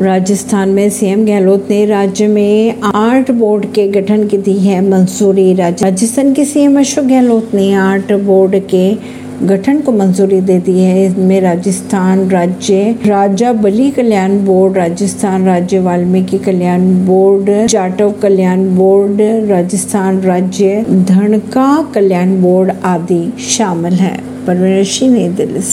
राजस्थान में सीएम गहलोत ने राज्य में आर्ट बोर्ड के गठन की दी है मंजूरी। राजस्थान के सीएम अशोक गहलोत ने आर्ट बोर्ड के गठन को मंजूरी दे दी है। इसमें राजस्थान राज्य राजा बलि कल्याण बोर्ड, राजस्थान राज्य वाल्मीकि कल्याण बोर्ड, जाटव कल्याण बोर्ड, राजस्थान राज्य धनका कल्याण बोर्ड आदि शामिल है। परवीन सिंह नई दिल्ली से।